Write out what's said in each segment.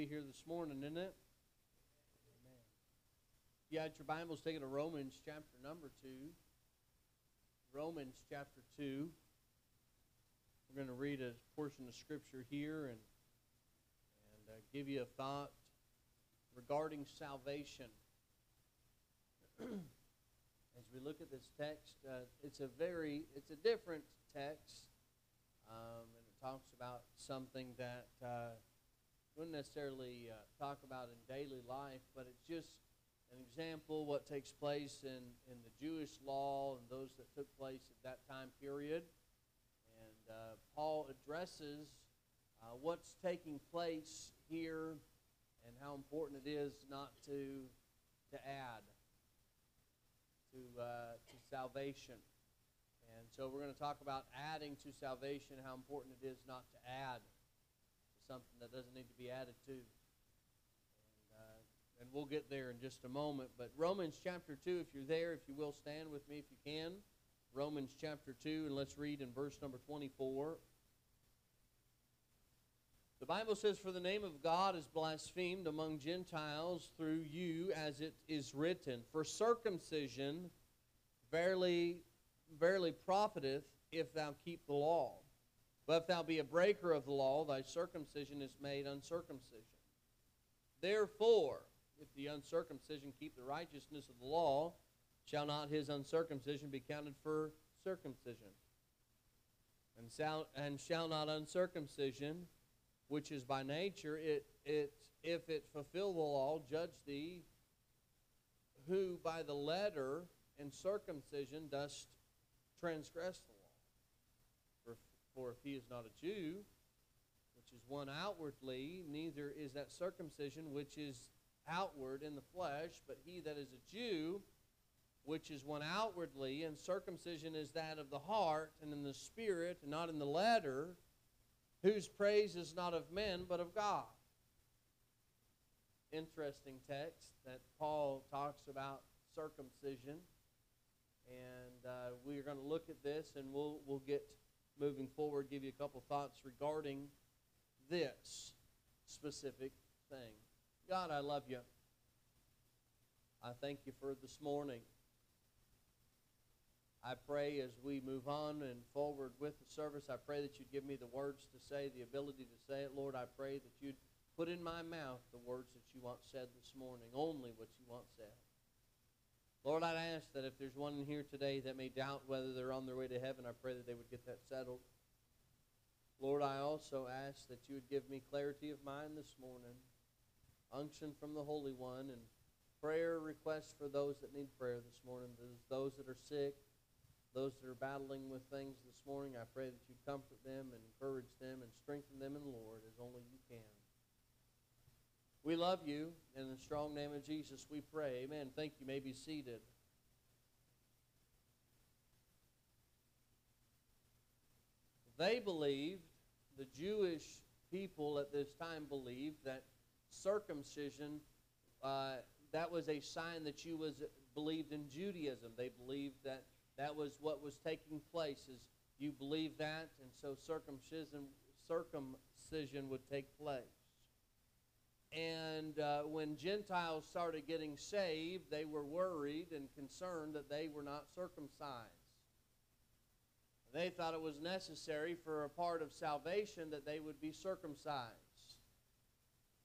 be here this morning, isn't it? Amen. You had your Bibles taken to Romans chapter number 2. Romans chapter 2. We're going to read a portion of Scripture here and, and uh, give you a thought regarding salvation. As we look at this text, uh, it's a very, it's a different text, um, and it talks about something that uh, wouldn't necessarily uh, talk about in daily life, but it's just an example what takes place in, in the Jewish law and those that took place at that time period. And uh, Paul addresses uh, what's taking place here and how important it is not to, to add to, uh, to salvation. And so we're going to talk about adding to salvation, how important it is not to add something that doesn't need to be added to. And, uh, and we'll get there in just a moment. But Romans chapter 2, if you're there, if you will, stand with me if you can. Romans chapter 2, and let's read in verse number 24. The Bible says, For the name of God is blasphemed among Gentiles through you, as it is written, For circumcision verily, verily profiteth if thou keep the law. But if thou be a breaker of the law, thy circumcision is made uncircumcision. Therefore, if the uncircumcision keep the righteousness of the law, shall not his uncircumcision be counted for circumcision? And shall, and shall not uncircumcision, which is by nature, it, it, if it fulfill the law, judge thee, who by the letter and circumcision dost transgress the law? For if he is not a Jew, which is one outwardly, neither is that circumcision which is outward in the flesh, but he that is a Jew, which is one outwardly, and circumcision is that of the heart and in the spirit, and not in the letter, whose praise is not of men, but of God. Interesting text that Paul talks about circumcision. And uh, we're going to look at this and we'll, we'll get moving forward, give you a couple thoughts regarding this specific thing. God, I love you. I thank you for this morning. I pray as we move on and forward with the service, I pray that you'd give me the words to say, the ability to say it. Lord, I pray that you'd put in my mouth the words that you want said this morning, only what you want said. Lord, I'd ask that if there's one in here today that may doubt whether they're on their way to heaven, I pray that they would get that settled. Lord, I also ask that you would give me clarity of mind this morning, unction from the Holy One, and prayer requests for those that need prayer this morning, those that are sick, those that are battling with things this morning. I pray that you comfort them and encourage them and strengthen them in the Lord as only you can. We love you. In the strong name of Jesus, we pray. Amen. Thank you. you may be seated. They believed, the Jewish people at this time believed that circumcision, uh, that was a sign that you was believed in Judaism. They believed that that was what was taking place. Is you believe that, and so circumcision circumcision would take place. And uh, when Gentiles started getting saved, they were worried and concerned that they were not circumcised. They thought it was necessary for a part of salvation that they would be circumcised.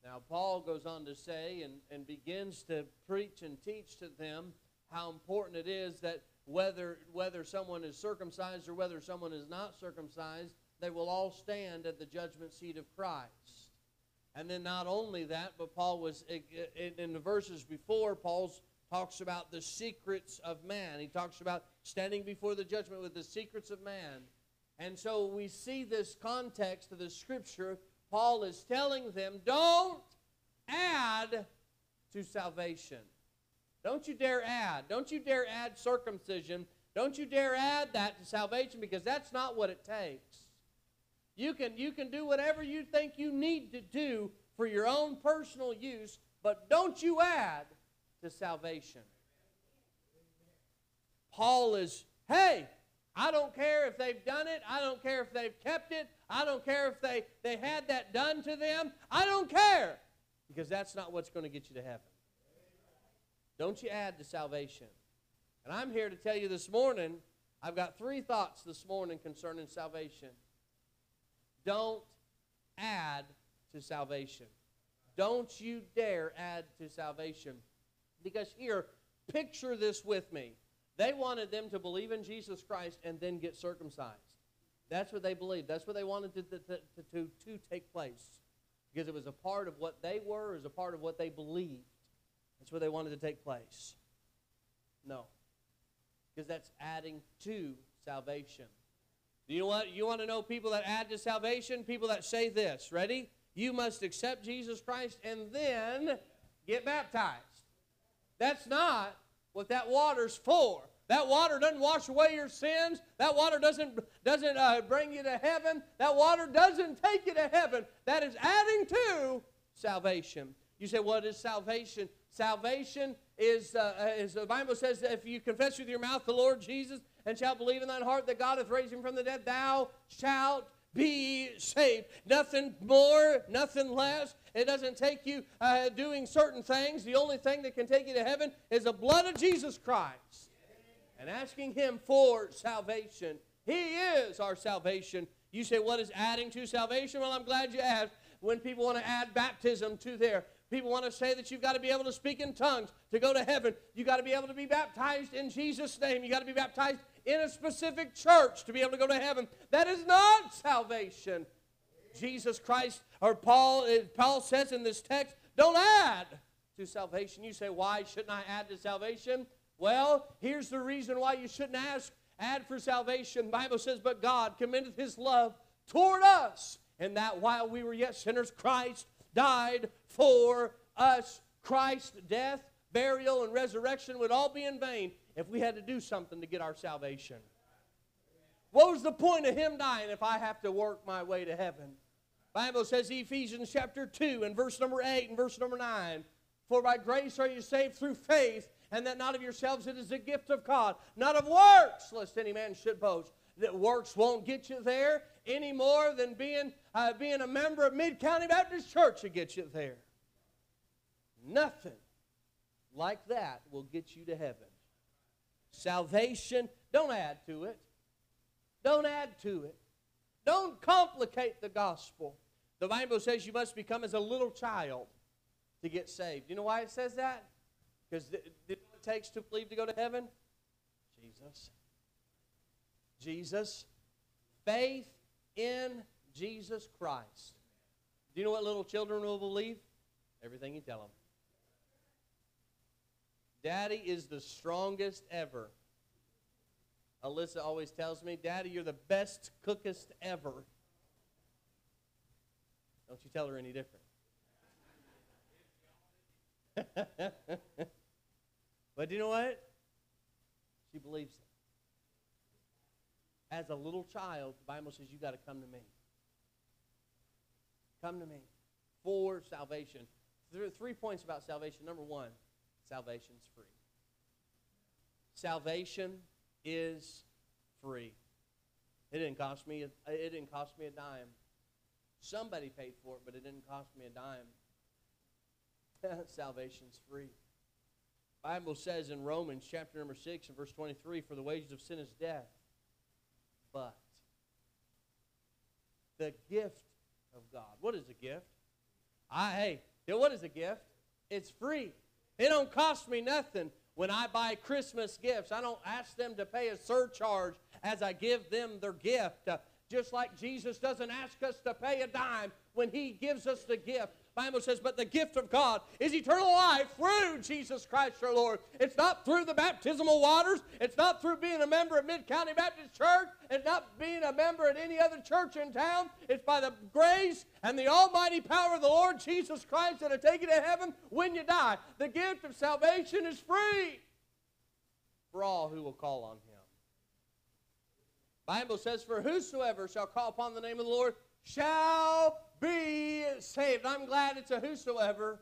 Now, Paul goes on to say and, and begins to preach and teach to them how important it is that whether, whether someone is circumcised or whether someone is not circumcised, they will all stand at the judgment seat of Christ. And then not only that, but Paul was, in the verses before, Paul talks about the secrets of man. He talks about standing before the judgment with the secrets of man. And so we see this context of the scripture. Paul is telling them, don't add to salvation. Don't you dare add. Don't you dare add circumcision. Don't you dare add that to salvation because that's not what it takes. You can, you can do whatever you think you need to do for your own personal use, but don't you add to salvation. Paul is, hey, I don't care if they've done it. I don't care if they've kept it. I don't care if they, they had that done to them. I don't care. because that's not what's going to get you to heaven. Don't you add to salvation. And I'm here to tell you this morning, I've got three thoughts this morning concerning salvation. Don't add to salvation. Don't you dare add to salvation. Because here, picture this with me. They wanted them to believe in Jesus Christ and then get circumcised. That's what they believed. That's what they wanted to, to, to, to, take place. Because it was a part of what they were, it was a part of what they believed. That's what they wanted to take place. No. Because that's adding to salvation. You know what? You want to know people that add to salvation? People that say this. Ready? You must accept Jesus Christ and then get baptized. That's not what that water's for. That water doesn't wash away your sins. That water doesn't, doesn't uh, bring you to heaven. That water doesn't take you to heaven. That is adding to salvation. You say, what is salvation? Salvation is, uh, as the Bible says, if you confess with your mouth the Lord Jesus and shalt believe in thine heart that God hath raised him from the dead, thou shalt be saved. Nothing more, nothing less. It doesn't take you uh, doing certain things. The only thing that can take you to heaven is the blood of Jesus Christ and asking Him for salvation. He is our salvation. You say, what is adding to salvation? Well, I'm glad you asked. When people want to add baptism to their People want to say that you've got to be able to speak in tongues to go to heaven. You've got to be able to be baptized in Jesus' name. You've got to be baptized in a specific church to be able to go to heaven. That is not salvation. Jesus Christ, or Paul, uh, Paul says in this text, don't add to salvation. You say, why shouldn't I add to salvation? Well, here's the reason why you shouldn't ask, add for salvation. Bible says, but God commendeth his love toward us, and that while we were yet sinners, Christ died for us. Christ's death, burial, and resurrection would all be in vain if we had to do something to get our salvation. What was the point of him dying if I have to work my way to heaven? Bible says Ephesians chapter 2 and verse number 8 and verse number 9. For by grace are you saved through faith, and that not of yourselves, it is a gift of God, not of works, lest any man should boast. That works won't get you there any more than being, uh, being a member of Mid County Baptist Church will get you there. Nothing like that will get you to heaven. Salvation, don't add to it. Don't add to it. Don't complicate the gospel. The Bible says you must become as a little child to get saved. You know why it says that? Because it takes to believe to go to heaven? Jesus. Jesus. Faith in Jesus Christ. Do you know what little children will believe? Everything you tell them. Daddy is the strongest ever. Alyssa always tells me, Daddy, you're the best cookest ever. Don't you tell her any different. but do you know what? She believes it as a little child, the Bible says you got to come to me. Come to me for salvation. There are three points about salvation. Number one, salvation's free. Salvation is free. It didn't cost me. A, it didn't cost me a dime. Somebody paid for it, but it didn't cost me a dime. Salvation's free. Bible says in Romans chapter number 6 and verse 23, for the wages of sin is death but the gift of God. What is a gift? I hey, what is a gift? It's free. It don't cost me nothing when I buy Christmas gifts. I don't ask them to pay a surcharge as I give them their gift. Uh, just like Jesus doesn't ask us to pay a dime when he gives us the gift. Bible says, but the gift of God is eternal life through Jesus Christ our Lord. It's not through the baptismal waters. It's not through being a member of Mid County Baptist Church. It's not being a member at any other church in town. It's by the grace and the almighty power of the Lord Jesus Christ that'll take you to heaven when you die. The gift of salvation is free for all who will call on him. Bible says, For whosoever shall call upon the name of the Lord shall be saved. I'm glad it's a whosoever.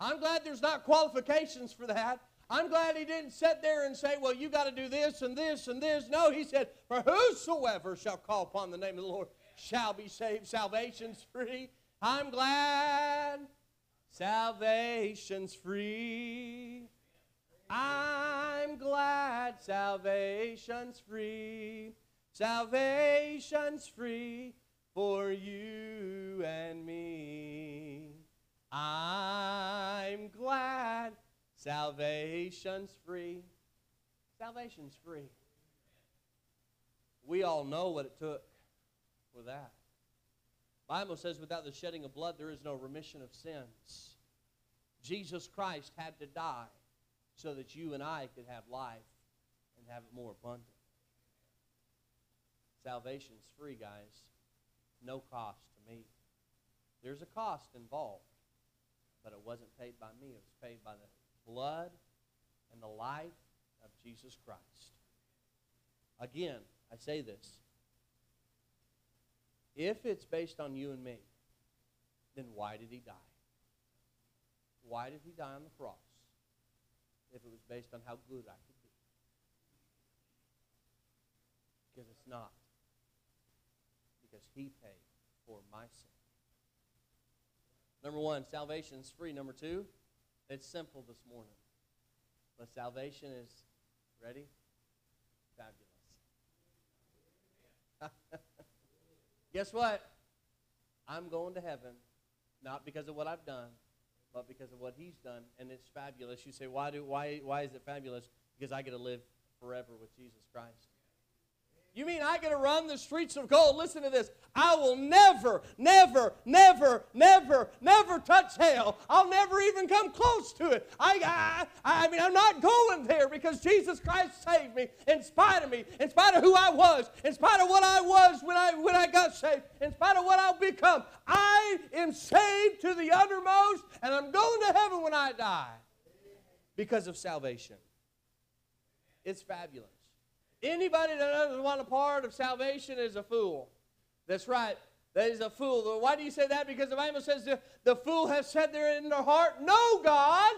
I'm glad there's not qualifications for that. I'm glad he didn't sit there and say, well, you got to do this and this and this. No, he said, for whosoever shall call upon the name of the Lord shall be saved. Salvation's free. I'm glad Salvation's free. I'm glad salvation's free. Salvation's free for you and me. I'm glad salvation's free. Salvation's free. We all know what it took for that. Bible says without the shedding of blood there is no remission of sins. Jesus Christ had to die so that you and I could have life and have it more abundant. Salvation's free, guys. No cost to me. There's a cost involved, but it wasn't paid by me. It was paid by the blood and the life of Jesus Christ. Again, I say this. If it's based on you and me, then why did he die? Why did he die on the cross if it was based on how good I could be? Because it's not. Because he paid for my sin. Number one, salvation is free. Number two, it's simple this morning. But salvation is, ready? Fabulous. Guess what? I'm going to heaven, not because of what I've done, but because of what he's done, and it's fabulous. You say, why, do, why, why is it fabulous? Because I get to live forever with Jesus Christ. You mean I get to run the streets of gold? Listen to this. I will never, never, never, never, never touch hell. I'll never even come close to it. I, I, I mean, I'm not going there because Jesus Christ saved me in spite of me, in spite of who I was, in spite of what I was when I, when I got saved, in spite of what I'll become. I am saved to the uttermost, and I'm going to heaven when I die because of salvation. It's fabulous. Anybody that doesn't want a part of salvation is a fool. That's right. That is a fool. Why do you say that? Because the Bible says the, the fool has said there in their heart, No God.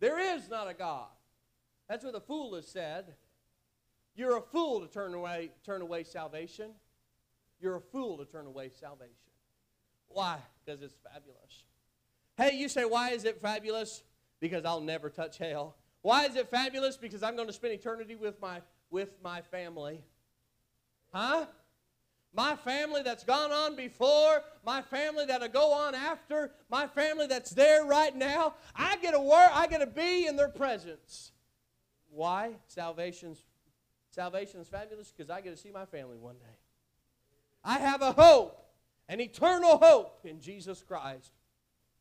There is not a God. That's what the fool has said. You're a fool to turn away, turn away salvation. You're a fool to turn away salvation. Why? Because it's fabulous. Hey, you say, why is it fabulous? Because I'll never touch hell. Why is it fabulous? Because I'm going to spend eternity with my, with my family. Huh? My family that's gone on before, my family that'll go on after, my family that's there right now. I get to work, I get to be in their presence. Why? Salvation's salvation is fabulous because I get to see my family one day. I have a hope, an eternal hope in Jesus Christ.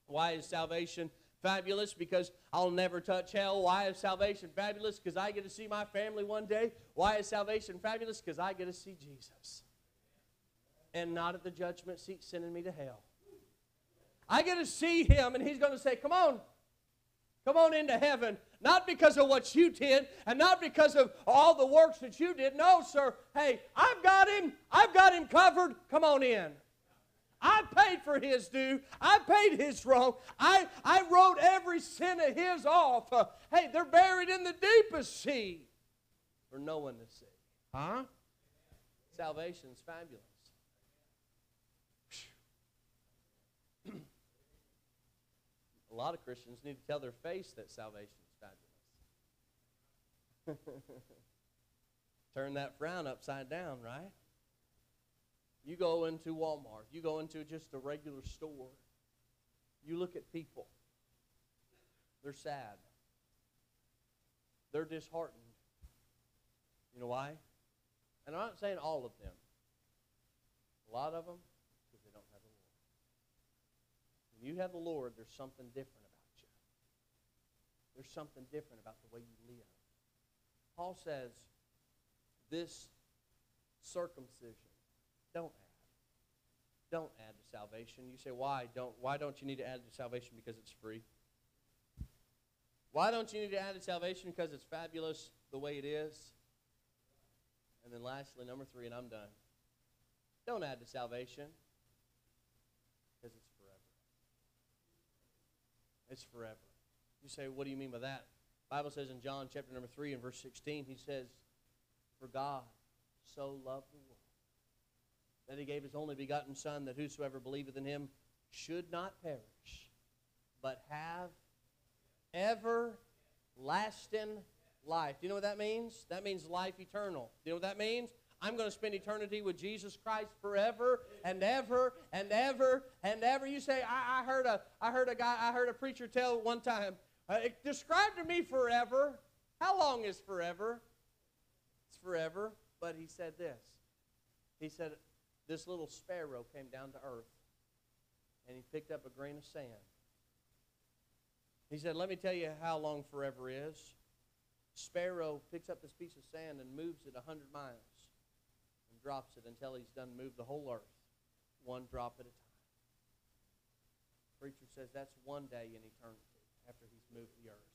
Why is salvation fabulous because I'll never touch hell. Why is salvation fabulous? Because I get to see my family one day. Why is salvation fabulous? Because I get to see Jesus. And not at the judgment seat sending me to hell. I get to see him, and he's going to say, Come on, come on into heaven. Not because of what you did, and not because of all the works that you did. No, sir. Hey, I've got him. I've got him covered. Come on in. I paid for his due. I paid his wrong. I, I wrote every sin of his off. Uh, hey, they're buried in the deepest sea for no one to see. Huh? Salvation's fabulous. A lot of Christians need to tell their face that salvation is fabulous. Turn that frown upside down, right? You go into Walmart, you go into just a regular store, you look at people. They're sad. They're disheartened. You know why? And I'm not saying all of them. A lot of them, because they don't have the Lord. When you have the Lord, there's something different about you. There's something different about the way you live. Paul says, this circumcision don't add. Don't add to salvation. You say, why? Don't, why don't you need to add to salvation? Because it's free. Why don't you need to add to salvation? Because it's fabulous the way it is. And then lastly, number three, and I'm done. Don't add to salvation because it's forever. It's forever. You say, what do you mean by that? Bible says in John chapter number 3 and verse 16, he says, For God so loved the world that he gave his only begotten Son, that whosoever believeth in him should not perish, but have everlasting life. Do you know what that means? That means life eternal. Do you know what that means? I'm going to spend eternity with Jesus Christ forever and ever and ever and ever. You say, I, I heard a, I heard a guy, I heard a preacher tell one time, uh, describe to me forever. How long is forever? It's forever. But he said this. He said, this little sparrow came down to earth and he picked up a grain of sand. He said, Let me tell you how long forever is. Sparrow picks up this piece of sand and moves it a 100 miles and drops it until he's done moved the whole earth, one drop at a time. Preacher says that's one day in eternity after he's moved the earth.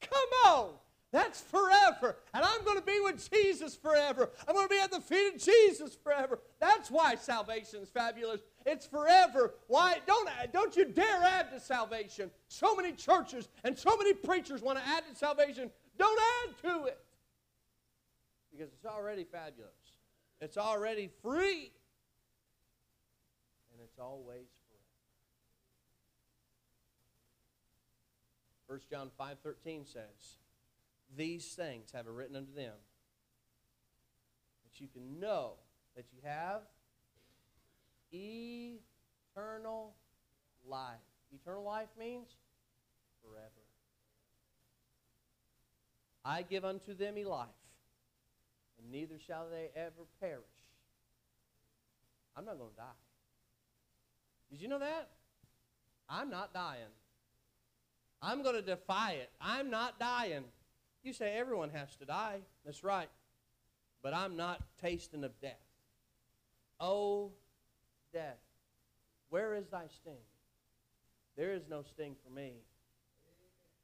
Come on! That's forever. And I'm going to be with Jesus forever. I'm going to be at the feet of Jesus forever. That's why salvation is fabulous. It's forever. Why don't don't you dare add to salvation. So many churches and so many preachers want to add to salvation. Don't add to it. Because it's already fabulous. It's already free. And it's always forever. 1 John 5:13 says, these things have I written unto them, that you can know that you have eternal life. Eternal life means forever. I give unto them a life, and neither shall they ever perish. I'm not going to die. Did you know that? I'm not dying. I'm going to defy it. I'm not dying. You say everyone has to die. That's right. But I'm not tasting of death. Oh, death, where is thy sting? There is no sting for me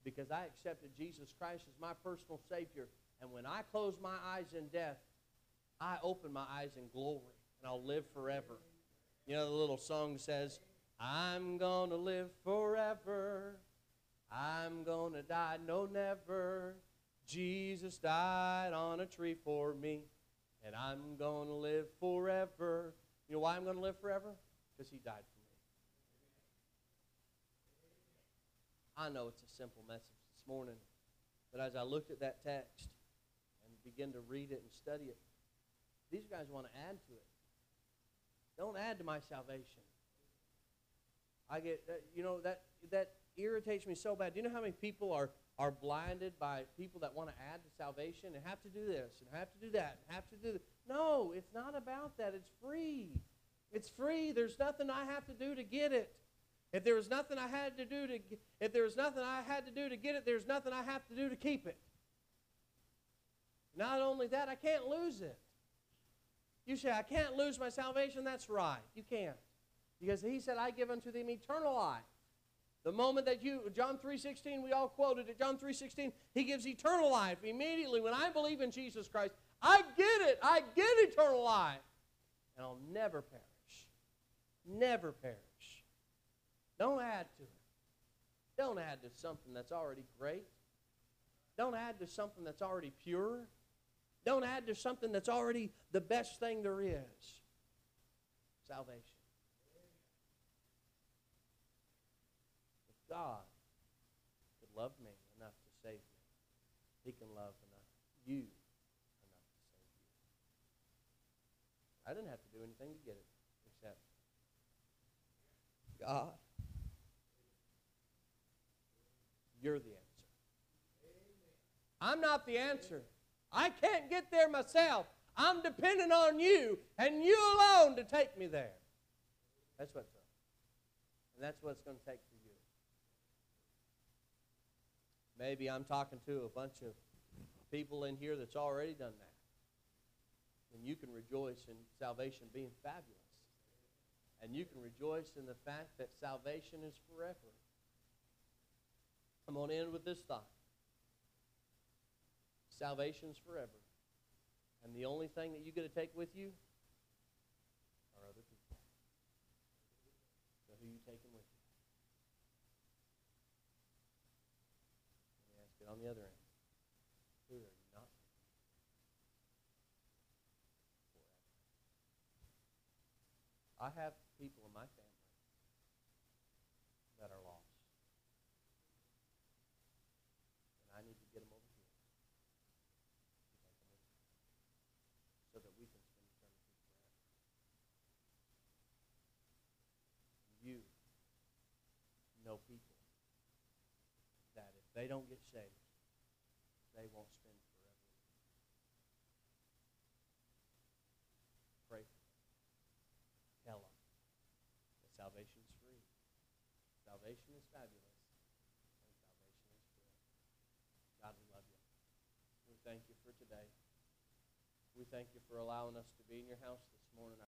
because I accepted Jesus Christ as my personal Savior. And when I close my eyes in death, I open my eyes in glory and I'll live forever. You know, the little song says, I'm going to live forever. I'm going to die, no, never. Jesus died on a tree for me, and I'm going to live forever. You know why I'm going to live forever? Because he died for me. I know it's a simple message this morning, but as I looked at that text and began to read it and study it, these guys want to add to it. Don't add to my salvation. I get, uh, you know, that, that irritates me so bad. Do you know how many people are are blinded by people that want to add to salvation and have to do this and have to do that and have to do that. No, it's not about that. It's free. It's free. There's nothing I have to do to get it. If there was nothing I had to do to if there was nothing I had to do to get it, there's nothing I have to do to keep it. Not only that, I can't lose it. You say, I can't lose my salvation. That's right. You can't. Because he said, I give unto them eternal life. The moment that you, John 3.16, we all quoted it, John 3.16, he gives eternal life. Immediately, when I believe in Jesus Christ, I get it. I get eternal life. And I'll never perish. Never perish. Don't add to it. Don't add to something that's already great. Don't add to something that's already pure. Don't add to something that's already the best thing there is. Salvation. God could love me enough to save me, He can love enough you enough to save you. I didn't have to do anything to get it except God. You're the answer. I'm not the answer. I can't get there myself. I'm dependent on you and you alone to take me there. That's what's up. And that's what it's going to take for you. Maybe I'm talking to a bunch of people in here that's already done that. And you can rejoice in salvation being fabulous. And you can rejoice in the fact that salvation is forever. I'm going to end with this thought. Salvation's forever. And the only thing that you get to take with you are other people. So who are you taking with you? Get on the other end. Who are not? Forever. I have people in my family they don't get saved, they won't spend forever. Pray for them. Tell them that salvation is free. Salvation is fabulous. And salvation is free. God, we love you. We thank you for today. We thank you for allowing us to be in your house this morning.